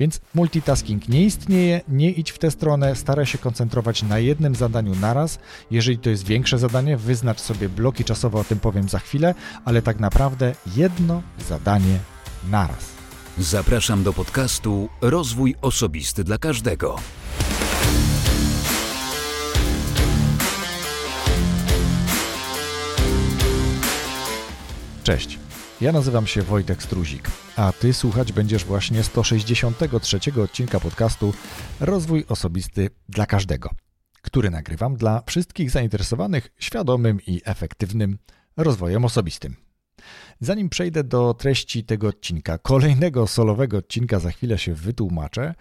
Więc multitasking nie istnieje, nie idź w tę stronę, staraj się koncentrować na jednym zadaniu naraz. Jeżeli to jest większe zadanie, wyznacz sobie bloki czasowe, o tym powiem za chwilę, ale tak naprawdę jedno zadanie naraz. Zapraszam do podcastu Rozwój Osobisty dla Każdego. Cześć. Ja nazywam się Wojtek Struzik, a Ty słuchać będziesz właśnie 163 odcinka podcastu Rozwój Osobisty dla Każdego, który nagrywam dla wszystkich zainteresowanych świadomym i efektywnym rozwojem osobistym. Zanim przejdę do treści tego odcinka, kolejnego solowego odcinka, za chwilę się wytłumaczę,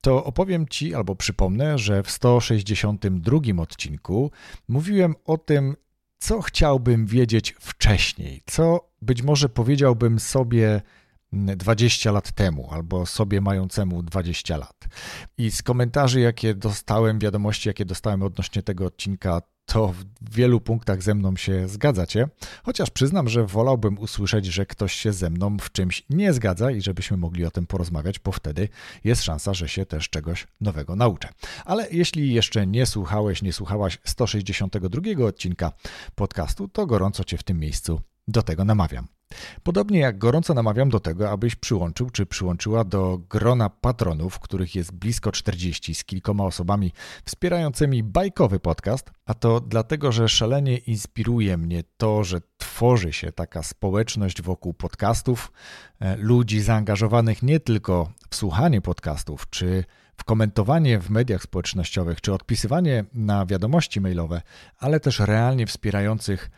to opowiem Ci albo przypomnę, że w 162 odcinku mówiłem o tym, co chciałbym wiedzieć wcześniej, co być może powiedziałbym sobie 20 lat temu albo sobie mającemu 20 lat. I z komentarzy, jakie dostałem, wiadomości, jakie dostałem odnośnie tego odcinka, to w wielu punktach ze mną się zgadzacie, chociaż przyznam, że wolałbym usłyszeć, że ktoś się ze mną w czymś nie zgadza i żebyśmy mogli o tym porozmawiać, bo wtedy jest szansa, że się też czegoś nowego nauczę. Ale jeśli jeszcze nie słuchałeś, nie słuchałaś 162 odcinka podcastu, to gorąco Cię w tym miejscu do tego namawiam. Podobnie jak gorąco namawiam do tego, abyś przyłączył czy przyłączyła do grona patronów, których jest blisko 40 z kilkoma osobami wspierającymi bajkowy podcast, a to dlatego, że szalenie inspiruje mnie to, że tworzy się taka społeczność wokół podcastów, e, ludzi zaangażowanych nie tylko w słuchanie podcastów czy w komentowanie w mediach społecznościowych czy odpisywanie na wiadomości mailowe, ale też realnie wspierających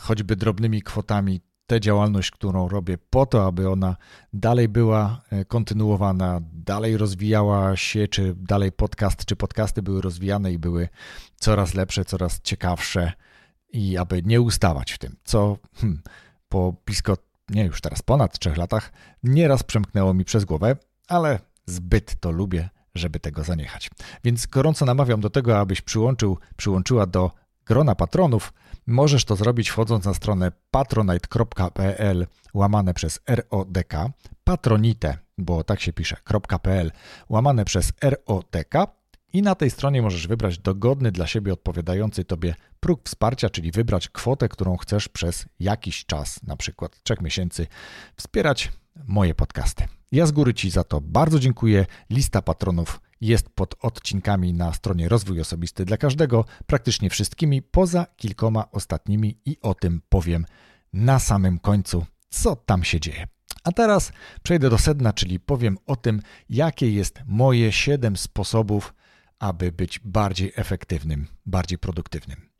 choćby drobnymi kwotami tę działalność, którą robię, po to, aby ona dalej była e, kontynuowana, dalej rozwijała się, czy dalej podcast, czy podcasty były rozwijane i były coraz lepsze, coraz ciekawsze i aby nie ustawać w tym, co hmm, po blisko, nie już teraz ponad trzech latach, nieraz przemknęło mi przez głowę, ale zbyt to lubię, żeby tego zaniechać. Więc gorąco namawiam do tego, abyś przyłączył, przyłączyła do grona patronów, Możesz to zrobić wchodząc na stronę patronite.pl łamane przez RODK, patronite, bo tak się pisze, .pl łamane przez RODK i na tej stronie możesz wybrać dogodny dla siebie odpowiadający Tobie próg wsparcia, czyli wybrać kwotę, którą chcesz przez jakiś czas, na przykład 3 miesięcy, wspierać moje podcasty. Ja z góry Ci za to bardzo dziękuję. Lista patronów jest pod odcinkami na stronie Rozwój Osobisty dla każdego, praktycznie wszystkimi, poza kilkoma ostatnimi i o tym powiem na samym końcu, co tam się dzieje. A teraz przejdę do sedna, czyli powiem o tym, jakie jest moje 7 sposobów, aby być bardziej efektywnym, bardziej produktywnym.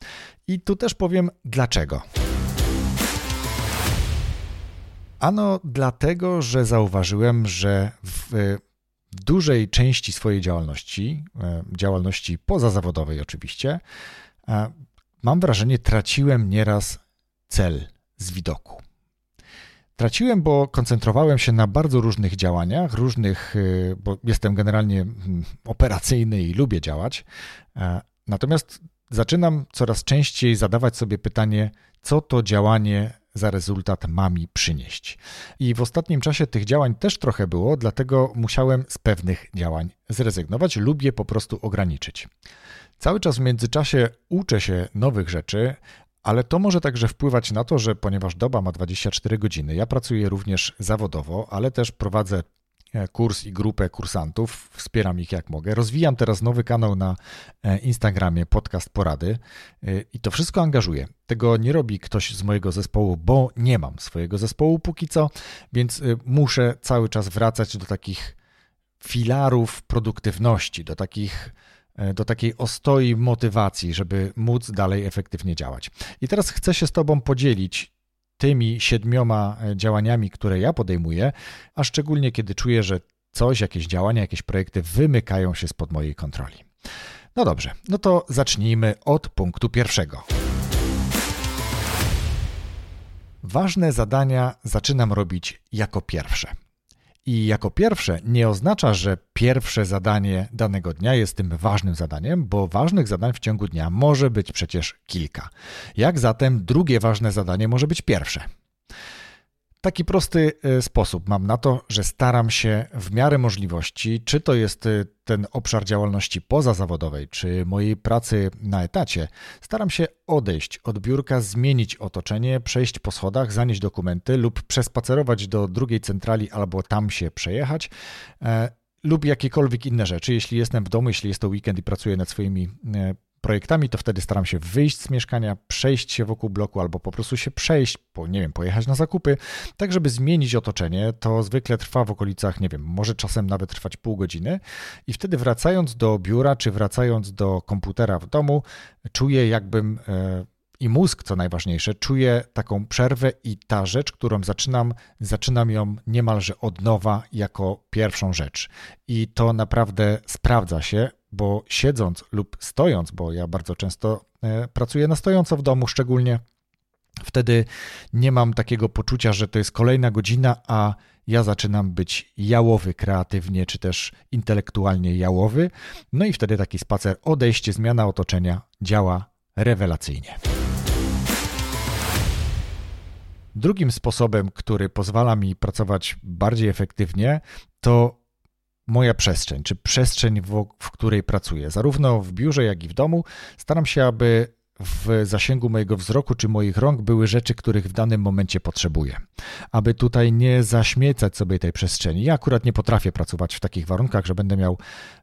I tu też powiem dlaczego. Ano dlatego, że zauważyłem, że w dużej części swojej działalności, e, działalności pozazawodowej oczywiście, e, mam wrażenie, traciłem nieraz cel z widoku. Traciłem, bo koncentrowałem się na bardzo różnych działaniach, różnych, e, bo jestem generalnie operacyjny i lubię działać. Natomiast zaczynam coraz częściej zadawać sobie pytanie, co to działanie za rezultat ma mi przynieść. I w ostatnim czasie tych działań też trochę było, dlatego musiałem z pewnych działań zrezygnować lub je po prostu ograniczyć. Cały czas w międzyczasie uczę się nowych rzeczy, ale to może także wpływać na to, że ponieważ doba ma 24 godziny, ja pracuję również zawodowo, ale też prowadzę kurs i grupę kursantów, wspieram ich jak mogę. Rozwijam teraz nowy kanał na e, Instagramie, podcast porady e, i to wszystko angażuje. Tego nie robi ktoś z mojego zespołu, bo nie mam swojego zespołu póki co, więc muszę cały czas wracać do takich filarów produktywności, do takich do takiej ostoi motywacji, żeby móc dalej efektywnie działać. I teraz chcę się z Tobą podzielić tymi siedmioma e, działaniami, które ja podejmuję, a szczególnie kiedy czuję, że coś, jakieś działania, jakieś projekty wymykają się spod mojej kontroli. No dobrze, no to zacznijmy od punktu pierwszego. Ważne zadania zaczynam robić jako pierwsze. I jako pierwsze nie oznacza, że pierwsze zadanie danego dnia jest tym ważnym zadaniem, bo ważnych zadań w ciągu dnia może być przecież kilka. Jak zatem drugie ważne zadanie może być pierwsze? Taki prosty e, sposób mam na to, że staram się w miarę możliwości, czy to jest e, ten obszar działalności pozazawodowej, czy mojej pracy na etacie, staram się odejść od biurka, zmienić otoczenie, przejść po schodach, zanieść dokumenty lub przespacerować do drugiej centrali albo tam się przejechać e, lub jakiekolwiek inne rzeczy. Jeśli jestem w domu, jeśli jest to weekend i pracuję nad swoimi projektami, to wtedy staram się wyjść z mieszkania, przejść się wokół bloku albo po prostu się przejść, po, nie wiem, pojechać na zakupy, tak żeby zmienić otoczenie. To zwykle trwa w okolicach, nie wiem, może czasem nawet trwać pół godziny i wtedy wracając do biura czy wracając do komputera w domu, czuję jakbym e, i mózg, co najważniejsze, czuje taką przerwę i ta rzecz, którą zaczynam, zaczynam ją niemalże od nowa jako pierwszą rzecz. I to naprawdę sprawdza się, bo siedząc lub stojąc, bo ja bardzo często e, pracuję na stojąco w domu szczególnie, wtedy nie mam takiego poczucia, że to jest kolejna godzina, a ja zaczynam być jałowy kreatywnie, czy też intelektualnie jałowy. No i wtedy taki spacer, odejście, zmiana otoczenia działa rewelacyjnie. Drugim sposobem, który pozwala mi pracować bardziej efektywnie, to moja przestrzeń, czy przestrzeń, w, w, której pracuję. Zarówno w biurze, jak i w domu staram się, aby w zasięgu mojego wzroku czy moich rąk były rzeczy, których w danym momencie potrzebuję. Aby tutaj nie zaśmiecać sobie tej przestrzeni. Ja akurat nie potrafię pracować w takich warunkach, że będę miał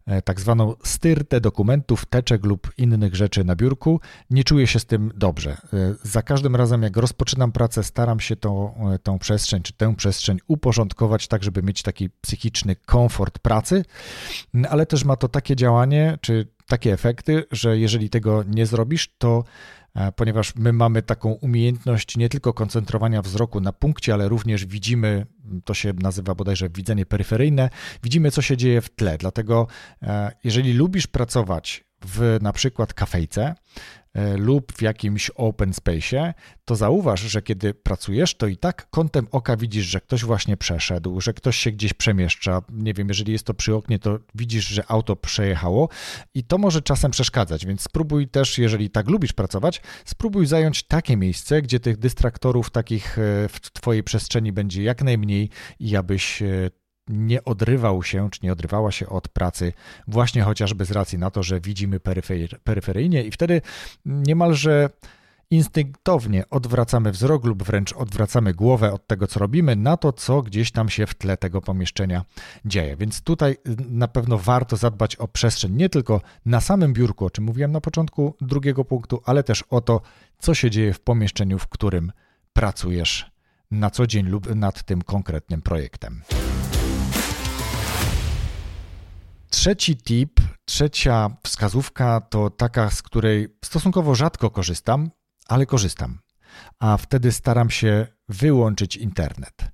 e, tak zwaną styrtę dokumentów, teczek lub innych rzeczy na biurku. Nie czuję się z tym dobrze. E, za każdym razem, jak rozpoczynam pracę, staram się tą, e, tą przestrzeń czy tę przestrzeń uporządkować tak, żeby mieć taki psychiczny komfort pracy, ale też ma to takie działanie, czy takie efekty, że jeżeli tego nie zrobisz, to e, ponieważ my mamy taką umiejętność nie tylko koncentrowania wzroku na punkcie, ale również widzimy, to się nazywa bodajże widzenie peryferyjne, widzimy co się dzieje w tle. Dlatego e, jeżeli lubisz pracować w na przykład kafejce, E, lub w jakimś open space, to zauważ, że kiedy pracujesz, to i tak kątem oka widzisz, że ktoś właśnie przeszedł, że ktoś się gdzieś przemieszcza. Nie wiem, jeżeli jest to przy oknie, to widzisz, że auto przejechało i to może czasem przeszkadzać, więc spróbuj też, jeżeli tak lubisz pracować, spróbuj zająć takie miejsce, gdzie tych dystraktorów takich e, w Twojej przestrzeni będzie jak najmniej i abyś e, nie odrywał się, czy nie odrywała się od pracy, właśnie chociażby z racji na to, że widzimy peryferyjnie i wtedy niemalże instynktownie odwracamy wzrok lub wręcz odwracamy głowę od tego, co robimy, na to, co gdzieś tam się w tle tego pomieszczenia dzieje. Więc tutaj na pewno warto zadbać o przestrzeń nie tylko na samym biurku, o czym mówiłem na początku drugiego punktu, ale też o to, co się dzieje w pomieszczeniu, w którym pracujesz na co dzień lub nad tym konkretnym projektem. Trzeci tip, trzecia wskazówka to taka, z której stosunkowo rzadko korzystam, ale korzystam. A wtedy staram się wyłączyć internet.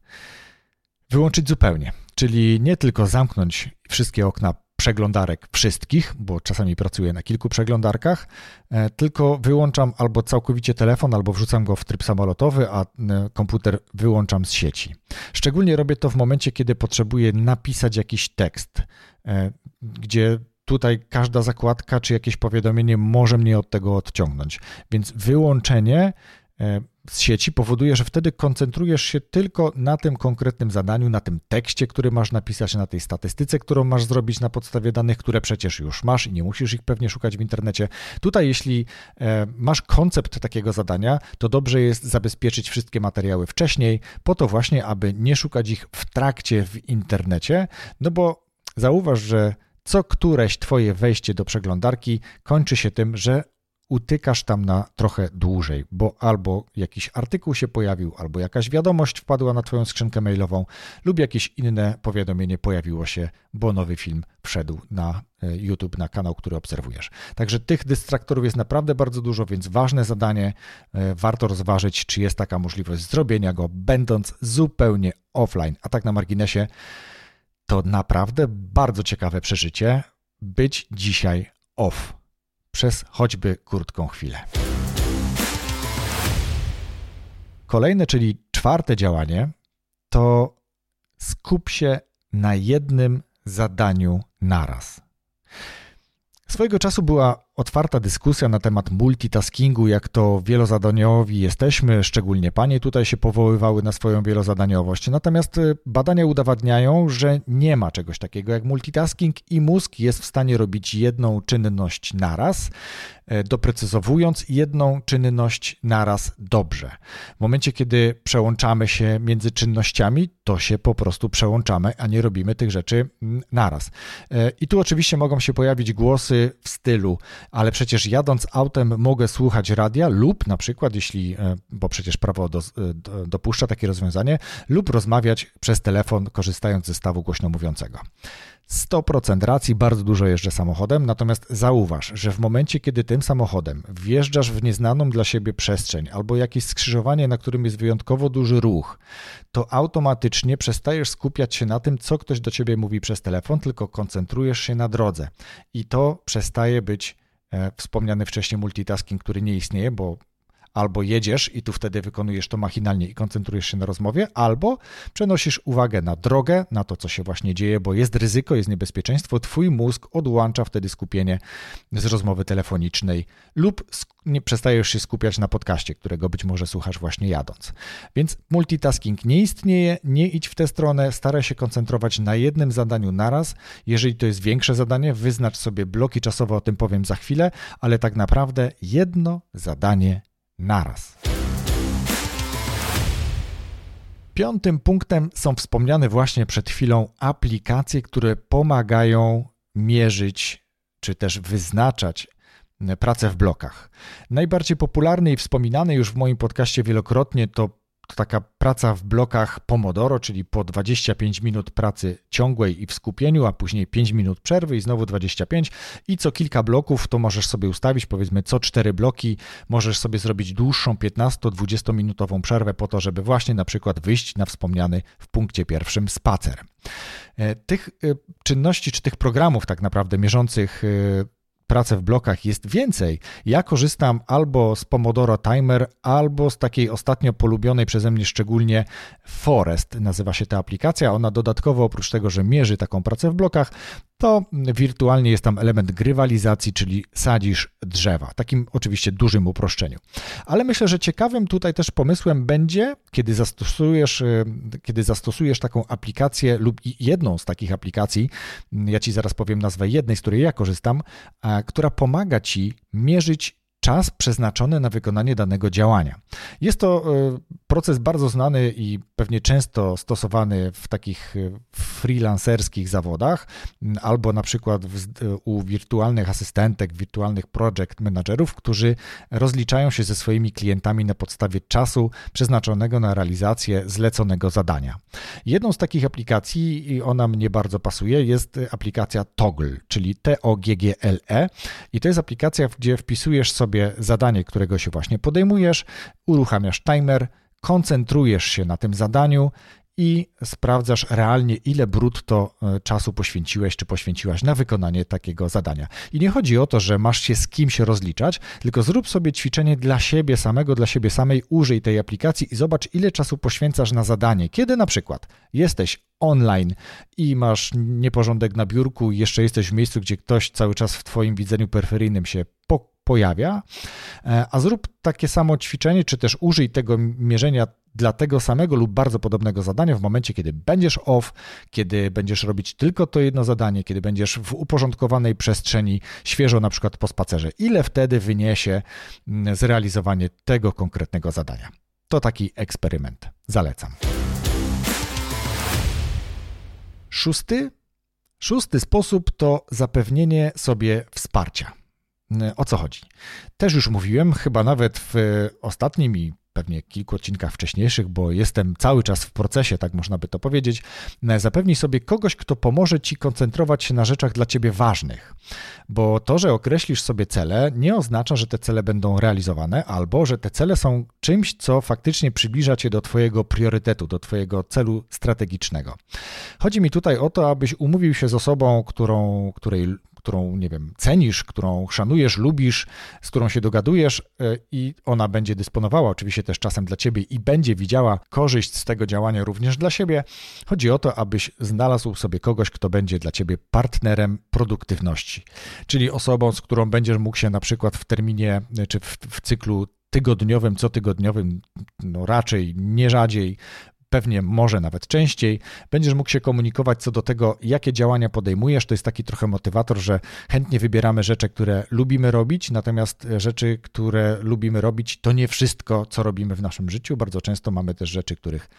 Wyłączyć zupełnie, czyli nie tylko zamknąć wszystkie okna przeglądarek wszystkich, bo czasami pracuję na kilku przeglądarkach, e, tylko wyłączam albo całkowicie telefon, albo wrzucam go w tryb samolotowy, a e, komputer wyłączam z sieci. Szczególnie robię to w momencie, kiedy potrzebuję napisać jakiś tekst, e, gdzie tutaj każda zakładka czy jakieś powiadomienie może mnie od tego odciągnąć. Więc wyłączenie E, z sieci powoduje, że wtedy koncentrujesz się tylko na tym konkretnym zadaniu, na tym tekście, który masz napisać, na tej statystyce, którą masz zrobić na podstawie danych, które przecież już masz i nie musisz ich pewnie szukać w internecie. Tutaj, jeśli e, masz koncept takiego zadania, to dobrze jest zabezpieczyć wszystkie materiały wcześniej, po to właśnie, aby nie szukać ich w trakcie w internecie, no bo zauważ, że co któreś Twoje wejście do przeglądarki kończy się tym, że utykasz tam na trochę dłużej, bo albo jakiś artykuł się pojawił, albo jakaś wiadomość wpadła na Twoją skrzynkę mailową, lub jakieś inne powiadomienie pojawiło się, bo nowy film wszedł na e, YouTube, na kanał, który obserwujesz. Także tych dystraktorów jest naprawdę bardzo dużo, więc ważne zadanie, e, warto rozważyć, czy jest taka możliwość zrobienia go, będąc zupełnie offline. A tak na marginesie, to naprawdę bardzo ciekawe przeżycie być dzisiaj off przez choćby krótką chwilę. Kolejne, czyli czwarte działanie, to skup się na jednym zadaniu naraz. Swojego czasu była otwarta dyskusja na temat multitaskingu, jak to wielozadaniowi jesteśmy, szczególnie panie tutaj się powoływały na swoją wielozadaniowość. Natomiast y, badania udowadniają, że nie ma czegoś takiego jak multitasking i mózg jest w stanie robić jedną czynność naraz. E, doprecyzowując jedną czynność naraz dobrze. W momencie, kiedy przełączamy się między czynnościami, to się po prostu przełączamy, a nie robimy tych rzeczy mm, naraz. E, I tu oczywiście mogą się pojawić głosy w stylu, ale przecież jadąc autem mogę słuchać radia lub na przykład, jeśli, e, bo przecież prawo do, do, dopuszcza takie rozwiązanie, lub rozmawiać przez telefon, korzystając ze stawu głośno mówiącego. 100% racji, bardzo dużo jeżdżę samochodem, natomiast zauważ, że w momencie, kiedy tym samochodem wjeżdżasz w nieznaną dla siebie przestrzeń albo jakieś skrzyżowanie, na którym jest wyjątkowo duży ruch, to automatycznie przestajesz skupiać się na tym, co ktoś do ciebie mówi przez telefon, tylko koncentrujesz się na drodze. I to przestaje być e, wspomniany wcześniej multitasking, który nie istnieje, bo albo jedziesz i tu wtedy wykonujesz to machinalnie i koncentrujesz się na rozmowie, albo przenosisz uwagę na drogę, na to, co się właśnie dzieje, bo jest ryzyko, jest niebezpieczeństwo. Twój mózg odłącza wtedy skupienie z rozmowy telefonicznej lub nie przestajesz się skupiać na podcaście, którego być może słuchasz właśnie jadąc. Więc multitasking nie istnieje, nie idź w tę stronę, staraj się koncentrować na jednym zadaniu naraz. Jeżeli to jest większe zadanie, wyznacz sobie bloki czasowe, o tym powiem za chwilę, ale tak naprawdę jedno zadanie naraz. Piątym punktem są wspomniane właśnie przed chwilą aplikacje, które pomagają mierzyć czy też wyznaczać pracę w blokach. Najbardziej popularny i wspominany już w moim podcaście wielokrotnie to to taka praca w blokach Pomodoro, czyli po 25 minut pracy ciągłej i w skupieniu, a później 5 minut przerwy i znowu 25 i co kilka bloków to możesz sobie ustawić, powiedzmy co 4 bloki, możesz sobie zrobić dłuższą 15-20 minutową przerwę po to, żeby właśnie na przykład wyjść na wspomniany w punkcie pierwszym spacer. E, tych e, czynności czy tych programów tak naprawdę mierzących e, pracę w blokach jest więcej. Ja korzystam albo z Pomodoro Timer, albo z takiej ostatnio polubionej przeze mnie szczególnie Forest, nazywa się ta aplikacja. Ona dodatkowo oprócz tego, że mierzy taką pracę w blokach, to wirtualnie jest tam element grywalizacji, czyli sadzisz drzewa. Takim oczywiście dużym uproszczeniu. Ale myślę, że ciekawym tutaj też pomysłem będzie, kiedy zastosujesz, y, kiedy zastosujesz taką aplikację lub jedną z takich aplikacji, ja Ci zaraz powiem nazwę jednej, z której ja korzystam, która pomaga Ci mierzyć czas przeznaczony na wykonanie danego działania. Jest to e, proces bardzo znany i pewnie często stosowany w takich e, freelancerskich zawodach, albo na przykład u wirtualnych asystentek, wirtualnych project managerów, którzy rozliczają się ze swoimi klientami na podstawie czasu przeznaczonego na realizację zleconego zadania. Jedną z takich aplikacji, i ona mnie bardzo pasuje, jest aplikacja Toggle, czyli T-O-G-G-L-E, i to jest aplikacja, gdzie wpisujesz sobie sobie zadanie, którego się właśnie podejmujesz, uruchamiasz timer, koncentrujesz się na tym zadaniu i sprawdzasz realnie, ile brutto e, czasu poświęciłeś czy poświęciłaś na wykonanie takiego zadania. I nie chodzi o to, że masz się z kimś rozliczać, tylko zrób sobie ćwiczenie dla siebie samego, dla siebie samej, użyj tej aplikacji i zobacz, ile czasu poświęcasz na zadanie. Kiedy na przykład jesteś online i masz nieporządek na biurku jeszcze jesteś w miejscu, gdzie ktoś cały czas w Twoim widzeniu peryferyjnym się pojawia, e, a zrób takie samo ćwiczenie, czy też użyj tego mierzenia dla tego samego lub bardzo podobnego zadania w momencie, kiedy będziesz off, kiedy będziesz robić tylko to jedno zadanie, kiedy będziesz w uporządkowanej przestrzeni, świeżo na przykład po spacerze. Ile wtedy wyniesie mm, zrealizowanie tego konkretnego zadania? To taki eksperyment. Zalecam. Szósty, szósty sposób to zapewnienie sobie wsparcia. O co chodzi? Też już mówiłem, chyba nawet w ostatnim i pewnie kilku odcinkach wcześniejszych, bo jestem cały czas w procesie, tak można by to powiedzieć. Zapewnij sobie kogoś, kto pomoże ci koncentrować się na rzeczach dla ciebie ważnych. Bo to, że określisz sobie cele, nie oznacza, że te cele będą realizowane, albo że te cele są czymś, co faktycznie przybliża cię do twojego priorytetu, do twojego celu strategicznego. Chodzi mi tutaj o to, abyś umówił się z osobą, którą, której którą, nie wiem, cenisz, którą szanujesz, lubisz, z którą się dogadujesz e, i ona będzie dysponowała oczywiście też czasem dla ciebie i będzie widziała korzyść z tego działania również dla siebie. Chodzi o to, abyś znalazł sobie kogoś, kto będzie dla ciebie partnerem produktywności, czyli osobą, z którą będziesz mógł się na przykład w terminie czy w, w cyklu tygodniowym, cotygodniowym, no raczej nie rzadziej pewnie może nawet częściej, będziesz mógł się komunikować co do tego, jakie działania podejmujesz. To jest taki trochę motywator, że chętnie wybieramy rzeczy, które lubimy robić, natomiast rzeczy, które lubimy robić, to nie wszystko, co robimy w naszym życiu. Bardzo często mamy też rzeczy, których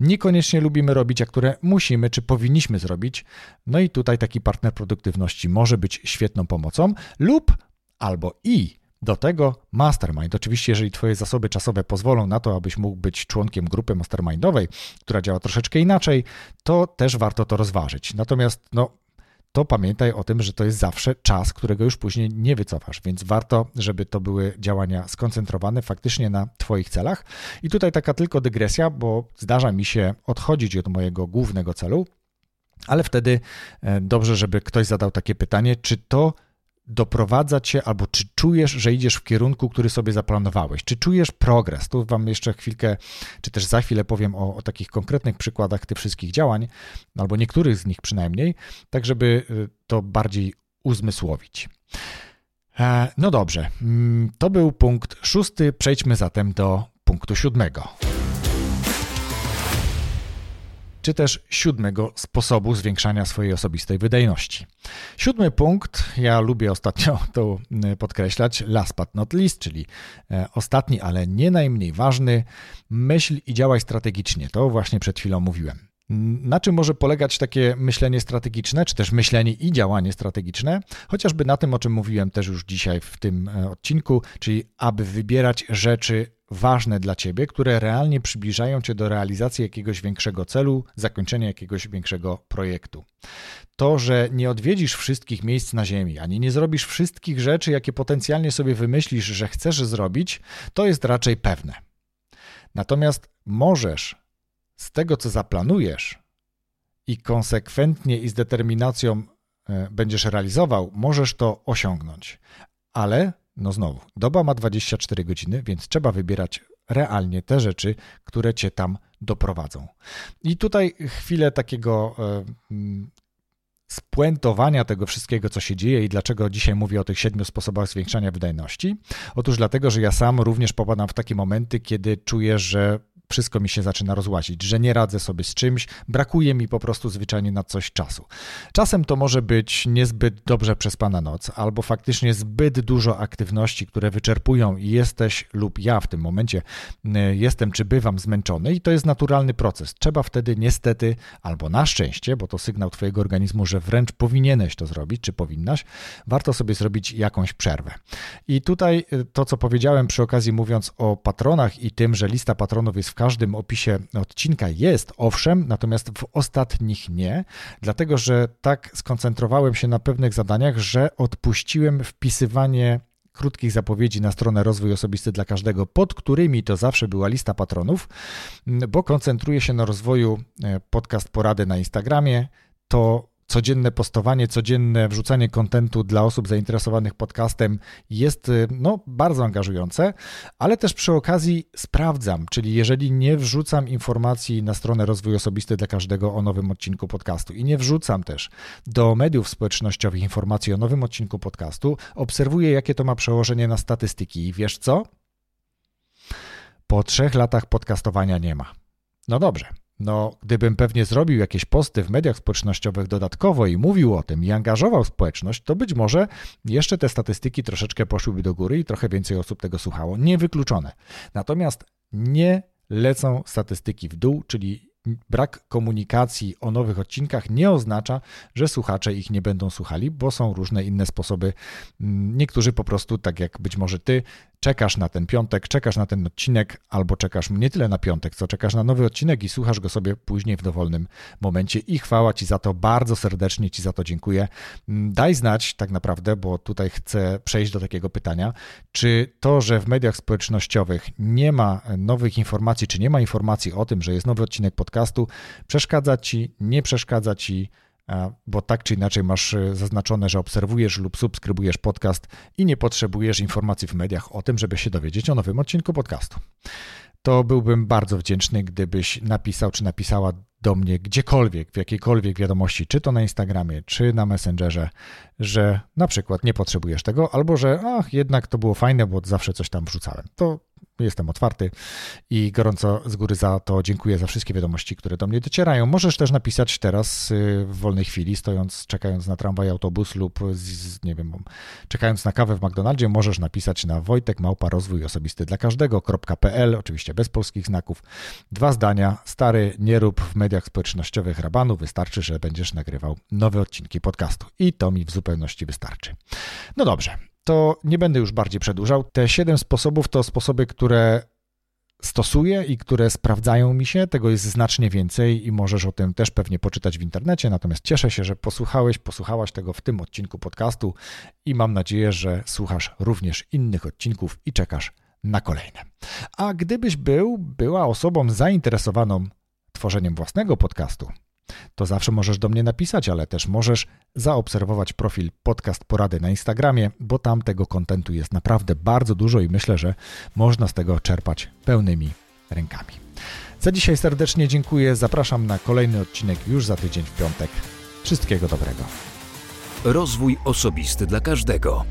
niekoniecznie lubimy robić, a które musimy czy powinniśmy zrobić. No i tutaj taki partner produktywności może być świetną pomocą lub albo i do tego mastermind. Oczywiście, jeżeli Twoje zasoby czasowe pozwolą na to, abyś mógł być członkiem grupy mastermindowej, która działa troszeczkę inaczej, to też warto to rozważyć. Natomiast, no, to pamiętaj o tym, że to jest zawsze czas, którego już później nie wycofasz, więc warto, żeby to były działania skoncentrowane faktycznie na Twoich celach. I tutaj taka tylko dygresja, bo zdarza mi się odchodzić od mojego głównego celu, ale wtedy e, dobrze, żeby ktoś zadał takie pytanie, czy to doprowadza cię, albo czy czujesz, że idziesz w kierunku, który sobie zaplanowałeś? Czy czujesz progres? Tu Wam jeszcze chwilkę, czy też za chwilę powiem o, o takich konkretnych przykładach tych wszystkich działań, albo niektórych z nich przynajmniej, tak żeby y, to bardziej uzmysłowić. E, no dobrze, mm, to był punkt szósty. Przejdźmy zatem do punktu siódmego czy też siódmego sposobu zwiększania swojej osobistej wydajności. Siódmy punkt, ja lubię ostatnio to mm, podkreślać, last but not least, czyli e, ostatni, ale nie najmniej ważny, myśl i działaj strategicznie. To właśnie przed chwilą mówiłem. Na czym może polegać takie myślenie strategiczne, czy też myślenie i działanie strategiczne? Chociażby na tym, o czym mówiłem też już dzisiaj w tym e, odcinku, czyli aby wybierać rzeczy ważne dla ciebie, które realnie przybliżają cię do realizacji jakiegoś większego celu, zakończenia jakiegoś większego projektu. To, że nie odwiedzisz wszystkich miejsc na Ziemi, ani nie zrobisz wszystkich rzeczy, jakie potencjalnie sobie wymyślisz, że chcesz zrobić, to jest raczej pewne. Natomiast możesz z tego, co zaplanujesz i konsekwentnie i z determinacją e, będziesz realizował, możesz to osiągnąć. Ale no znowu, doba ma 24 godziny, więc trzeba wybierać realnie te rzeczy, które cię tam doprowadzą. I tutaj chwilę takiego spuentowania tego wszystkiego, co się dzieje i dlaczego dzisiaj mówię o tych siedmiu sposobach zwiększania wydajności. Otóż dlatego, że ja sam również popadam w takie momenty, kiedy czuję, że wszystko mi się zaczyna rozłazić, że nie radzę sobie z czymś, brakuje mi po prostu zwyczajnie na coś czasu. Czasem to może być niezbyt dobrze przespana noc, albo faktycznie zbyt dużo aktywności, które wyczerpują i jesteś lub ja w tym momencie y, jestem czy bywam zmęczony i to jest naturalny proces. Trzeba wtedy niestety, albo na szczęście, bo to sygnał twojego organizmu, że wręcz powinieneś to zrobić, czy powinnaś, warto sobie zrobić jakąś przerwę. I tutaj y, to, co powiedziałem przy okazji mówiąc o patronach i tym, że lista patronów jest w każdym opisie odcinka jest, owszem, natomiast w ostatnich nie, dlatego że tak skoncentrowałem się na pewnych zadaniach, że odpuściłem wpisywanie krótkich zapowiedzi na stronę Rozwój Osobisty dla Każdego, pod którymi to zawsze była lista patronów, bo koncentruję się na rozwoju e, podcast porady na Instagramie. To codzienne postowanie, codzienne wrzucanie kontentu dla osób zainteresowanych podcastem jest y, no, bardzo angażujące, ale też przy okazji sprawdzam, czyli jeżeli nie wrzucam informacji na stronę Rozwój Osobisty dla każdego o nowym odcinku podcastu i nie wrzucam też do mediów społecznościowych informacji o nowym odcinku podcastu, obserwuję, jakie to ma przełożenie na statystyki i wiesz co? Po trzech latach podcastowania nie ma. No dobrze, no, gdybym pewnie zrobił jakieś posty w mediach społecznościowych dodatkowo i mówił o tym i angażował społeczność, to być może jeszcze te statystyki troszeczkę poszłyby do góry i trochę więcej osób tego słuchało. Niewykluczone. Natomiast nie lecą statystyki w dół, czyli brak komunikacji o nowych odcinkach nie oznacza, że słuchacze ich nie będą słuchali, bo są różne inne sposoby. Mm, niektórzy po prostu, tak jak być może ty, czekasz na ten piątek, czekasz na ten odcinek, albo czekasz nie tyle na piątek, co czekasz na nowy odcinek i słuchasz go sobie później w dowolnym momencie. I chwała Ci za to, bardzo serdecznie Ci za to dziękuję. Mm, daj znać tak naprawdę, bo tutaj chcę przejść do takiego pytania, czy to, że w mediach społecznościowych nie ma nowych informacji, czy nie ma informacji o tym, że jest nowy odcinek podcastu, przeszkadza Ci, nie przeszkadza Ci, bo tak czy inaczej masz e, zaznaczone, że obserwujesz lub subskrybujesz podcast i nie potrzebujesz informacji w mediach o tym, żeby się dowiedzieć o nowym odcinku podcastu. To byłbym bardzo wdzięczny, gdybyś napisał czy napisała do mnie gdziekolwiek, w jakiejkolwiek wiadomości, czy to na Instagramie, czy na Messengerze, że na przykład nie potrzebujesz tego, albo że ach, jednak to było fajne, bo zawsze coś tam wrzucałem. To jestem otwarty i gorąco z góry za to dziękuję za wszystkie wiadomości, które do mnie docierają. Możesz też napisać teraz y, w wolnej chwili, stojąc, czekając na tramwaj, autobus lub z, nie wiem, czekając na kawę w McDonaldzie, możesz napisać na Wojtek Małpa Rozwój Osobisty dla każdego.pl, oczywiście bez polskich znaków. Dwa zdania, stary, nie rób w mediach społecznościowych rabanu, wystarczy, że będziesz nagrywał nowe odcinki podcastu i to mi w zupełności wystarczy. No dobrze, to nie będę już bardziej przedłużał. Te siedem sposobów to sposoby, które stosuję i które sprawdzają mi się. Tego jest znacznie więcej i możesz o tym też pewnie poczytać w internecie. Natomiast cieszę się, że posłuchałeś, posłuchałaś tego w tym odcinku podcastu i mam nadzieję, że słuchasz również innych odcinków i czekasz na kolejne. A gdybyś był, była osobą zainteresowaną tworzeniem własnego podcastu, to zawsze możesz do mnie napisać, ale też możesz zaobserwować profil Podcast Porady na Instagramie, bo tam tego kontentu jest naprawdę bardzo dużo i myślę, że można z tego czerpać pełnymi rękami. Za dzisiaj serdecznie dziękuję. Zapraszam na kolejny odcinek już za tydzień w piątek. Wszystkiego dobrego. Rozwój osobisty dla każdego.